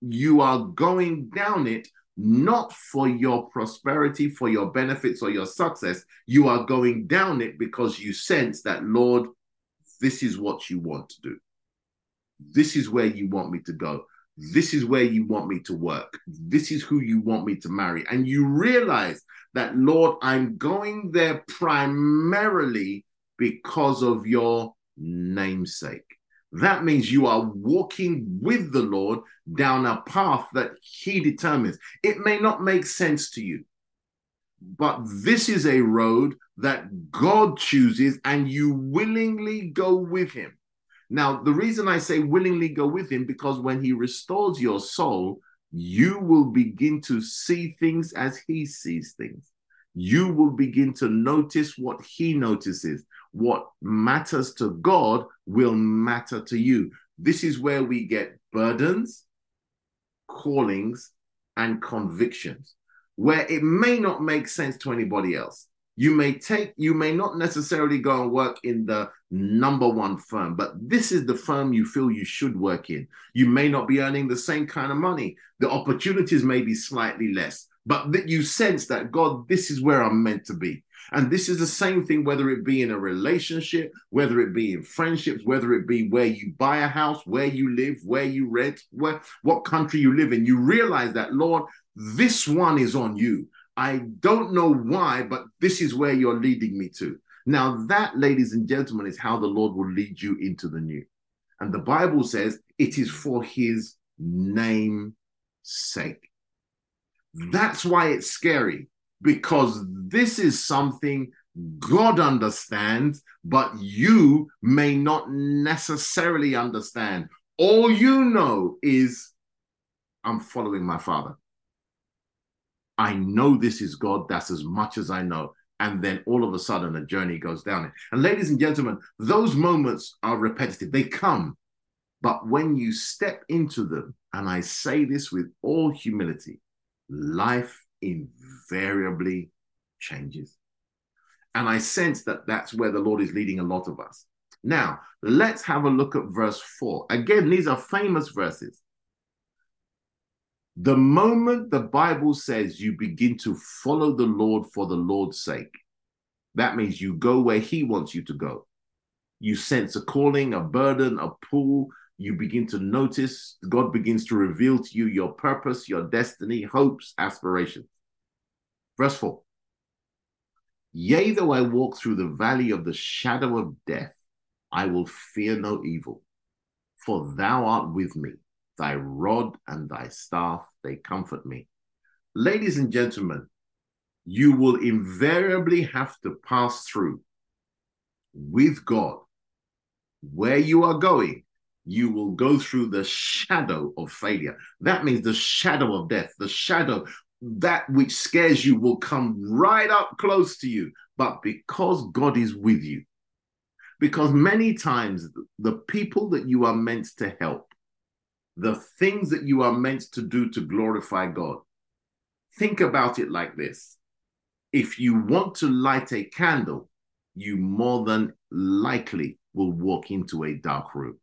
you are going down it not for your prosperity, for your benefits, or your success. You are going down it because you sense that, Lord, this is what you want to do. This is where you want me to go. This is where you want me to work. This is who you want me to marry. And you realize that, Lord, I'm going there primarily because of your namesake. That means you are walking with the Lord down a path that He determines. It may not make sense to you, but this is a road that God chooses and you willingly go with Him. Now, the reason I say willingly go with Him, because when He restores your soul, you will begin to see things as He sees things. You will begin to notice what He notices what matters to God will matter to you. This is where we get burdens, callings, and convictions, where it may not make sense to anybody else. You may take, you may not necessarily go and work in the number one firm, but this is the firm you feel you should work in. You may not be earning the same kind of money. The opportunities may be slightly less, but that you sense that God, this is where I'm meant to be. And this is the same thing, whether it be in a relationship, whether it be in friendships, whether it be where you buy a house, where you live, where you rent, where what country you live in. You realize that, Lord, this one is on you. I don't know why, but this is where you're leading me to. Now, that, ladies and gentlemen, is how the Lord will lead you into the new. And the Bible says it is for his name's sake. That's why it's scary because this is something God understands, but you may not necessarily understand. All you know is, I'm following my father. I know this is God. That's as much as I know. And then all of a sudden, a journey goes down. And ladies and gentlemen, those moments are repetitive. They come. But when you step into them, and I say this with all humility, life invariably changes. And I sense that that's where the Lord is leading a lot of us. Now, let's have a look at verse 4. Again, these are famous verses. The moment the Bible says you begin to follow the Lord for the Lord's sake, that means you go where He wants you to go. You sense a calling, a burden, a pull, you begin to notice, God begins to reveal to you your purpose, your destiny, hopes, aspirations. Verse 4 Yea, though I walk through the valley of the shadow of death, I will fear no evil, for thou art with me. Thy rod and thy staff, they comfort me. Ladies and gentlemen, you will invariably have to pass through with God where you are going you will go through the shadow of failure. That means the shadow of death, the shadow that which scares you will come right up close to you. But because God is with you, because many times the people that you are meant to help, the things that you are meant to do to glorify God, think about it like this. If you want to light a candle, you more than likely will walk into a dark room.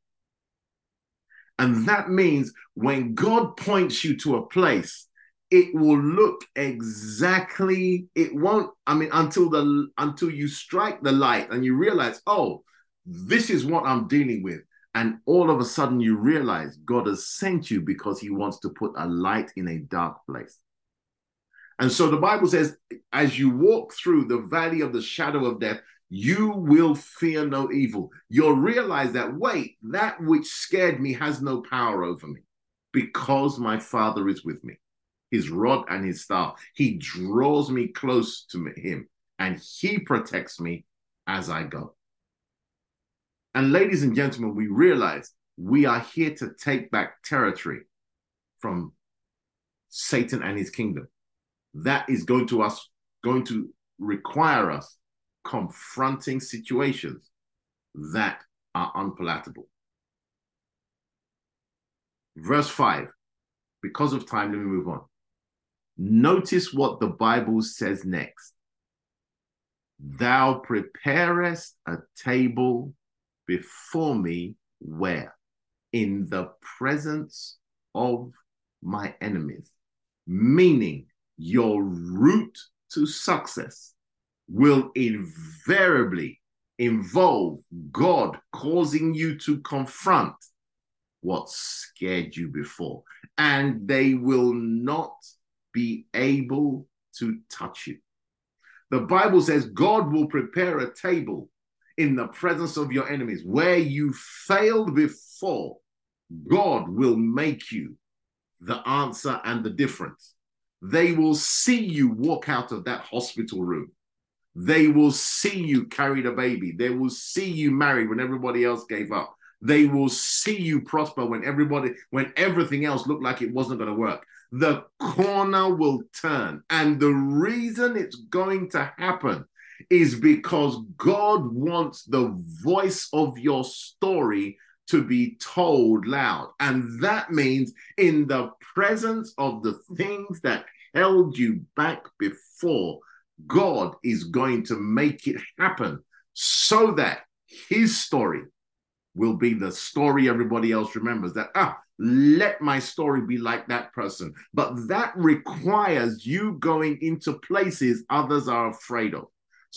And that means when God points you to a place, it will look exactly, it won't, I mean, until the until you strike the light and you realize, oh, this is what I'm dealing with. And all of a sudden you realize God has sent you because he wants to put a light in a dark place. And so the Bible says, as you walk through the valley of the shadow of death, you will fear no evil. You'll realize that, wait, that which scared me has no power over me because my Father is with me. His rod and his staff, he draws me close to him and he protects me as I go. And ladies and gentlemen, we realize we are here to take back territory from Satan and his kingdom. That is going to us going to require us confronting situations that are unpalatable. Verse 5, because of time, let me move on. Notice what the Bible says next. Thou preparest a table before me, where? In the presence of my enemies. Meaning, your route to success will invariably involve God causing you to confront what scared you before, and they will not be able to touch you. The Bible says God will prepare a table in the presence of your enemies. Where you failed before, God will make you the answer and the difference. They will see you walk out of that hospital room they will see you carry the baby. They will see you married when everybody else gave up. They will see you prosper when everybody, when everything else looked like it wasn't going to work. The corner will turn. And the reason it's going to happen is because God wants the voice of your story to be told loud. And that means in the presence of the things that held you back before, God is going to make it happen so that his story will be the story everybody else remembers that ah let my story be like that person but that requires you going into places others are afraid of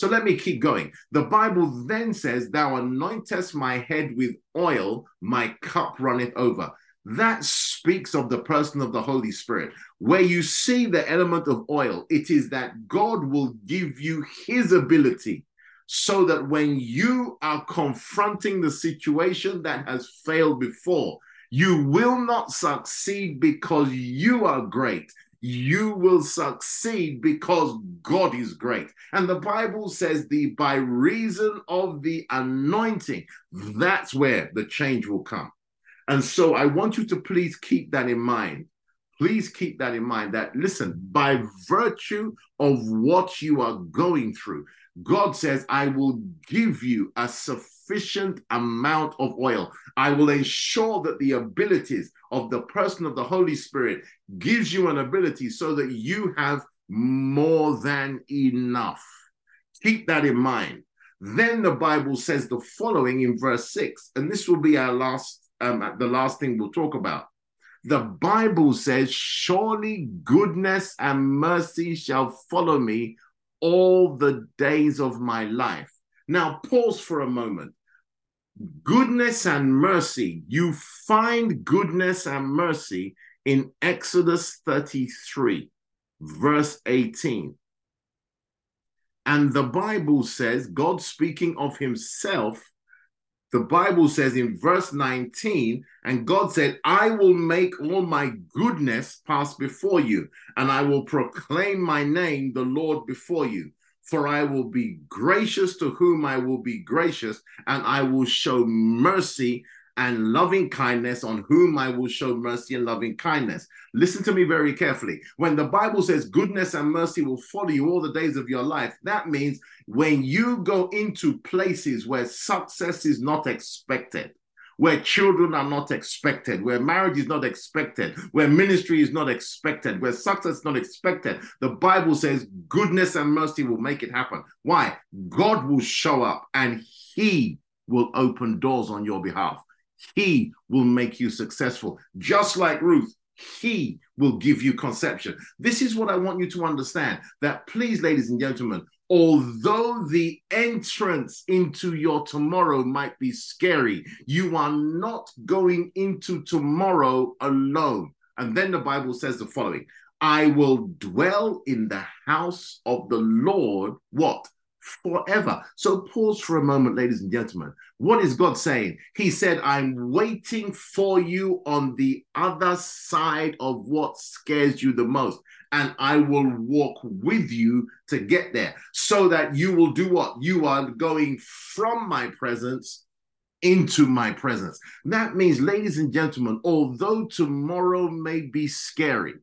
so let me keep going the bible then says thou anointest my head with oil my cup runneth over that speaks of the person of the Holy Spirit. Where you see the element of oil, it is that God will give you his ability so that when you are confronting the situation that has failed before, you will not succeed because you are great. You will succeed because God is great. And the Bible says the by reason of the anointing, that's where the change will come. And so I want you to please keep that in mind. Please keep that in mind that, listen, by virtue of what you are going through, God says, I will give you a sufficient amount of oil. I will ensure that the abilities of the person of the Holy Spirit gives you an ability so that you have more than enough. Keep that in mind. Then the Bible says the following in verse 6, and this will be our last um, the last thing we'll talk about. The Bible says, Surely goodness and mercy shall follow me all the days of my life. Now, pause for a moment. Goodness and mercy, you find goodness and mercy in Exodus 33, verse 18. And the Bible says, God speaking of himself, the Bible says in verse 19, and God said, I will make all my goodness pass before you, and I will proclaim my name, the Lord, before you. For I will be gracious to whom I will be gracious, and I will show mercy and loving kindness on whom I will show mercy and loving kindness. Listen to me very carefully. When the Bible says goodness and mercy will follow you all the days of your life, that means when you go into places where success is not expected, where children are not expected, where marriage is not expected, where ministry is not expected, where success is not expected, the Bible says goodness and mercy will make it happen. Why? God will show up and He will open doors on your behalf. He will make you successful. Just like Ruth, He will give you conception. This is what I want you to understand that, please, ladies and gentlemen, although the entrance into your tomorrow might be scary, you are not going into tomorrow alone. And then the Bible says the following I will dwell in the house of the Lord, what? Forever. So pause for a moment, ladies and gentlemen. What is God saying? He said, I'm waiting for you on the other side of what scares you the most and I will walk with you to get there so that you will do what? You are going from my presence into my presence. That means, ladies and gentlemen, although tomorrow may be scary,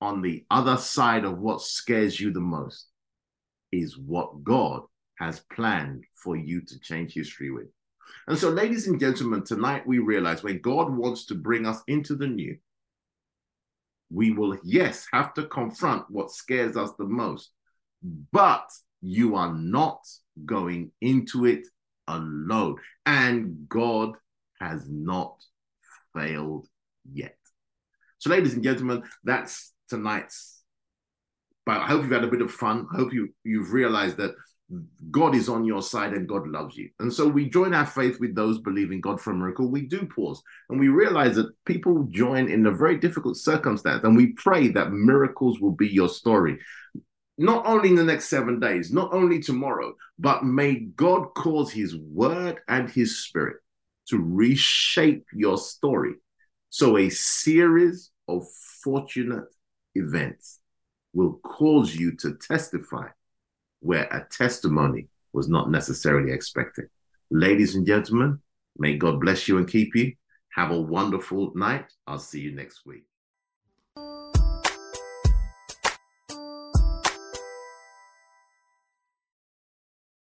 on the other side of what scares you the most is what God has planned for you to change history with. And so, ladies and gentlemen, tonight we realize when God wants to bring us into the new, we will, yes, have to confront what scares us the most, but you are not going into it alone. And God has not failed yet. So, ladies and gentlemen, that's tonight's. But I hope you've had a bit of fun. I hope you, you've realized that God is on your side and God loves you. And so we join our faith with those believing God for a miracle. We do pause and we realize that people join in a very difficult circumstance. And we pray that miracles will be your story. Not only in the next seven days, not only tomorrow, but may God cause his word and his spirit to reshape your story. So a series of fortunate events will cause you to testify where a testimony was not necessarily expected. Ladies and gentlemen, may God bless you and keep you. Have a wonderful night. I'll see you next week.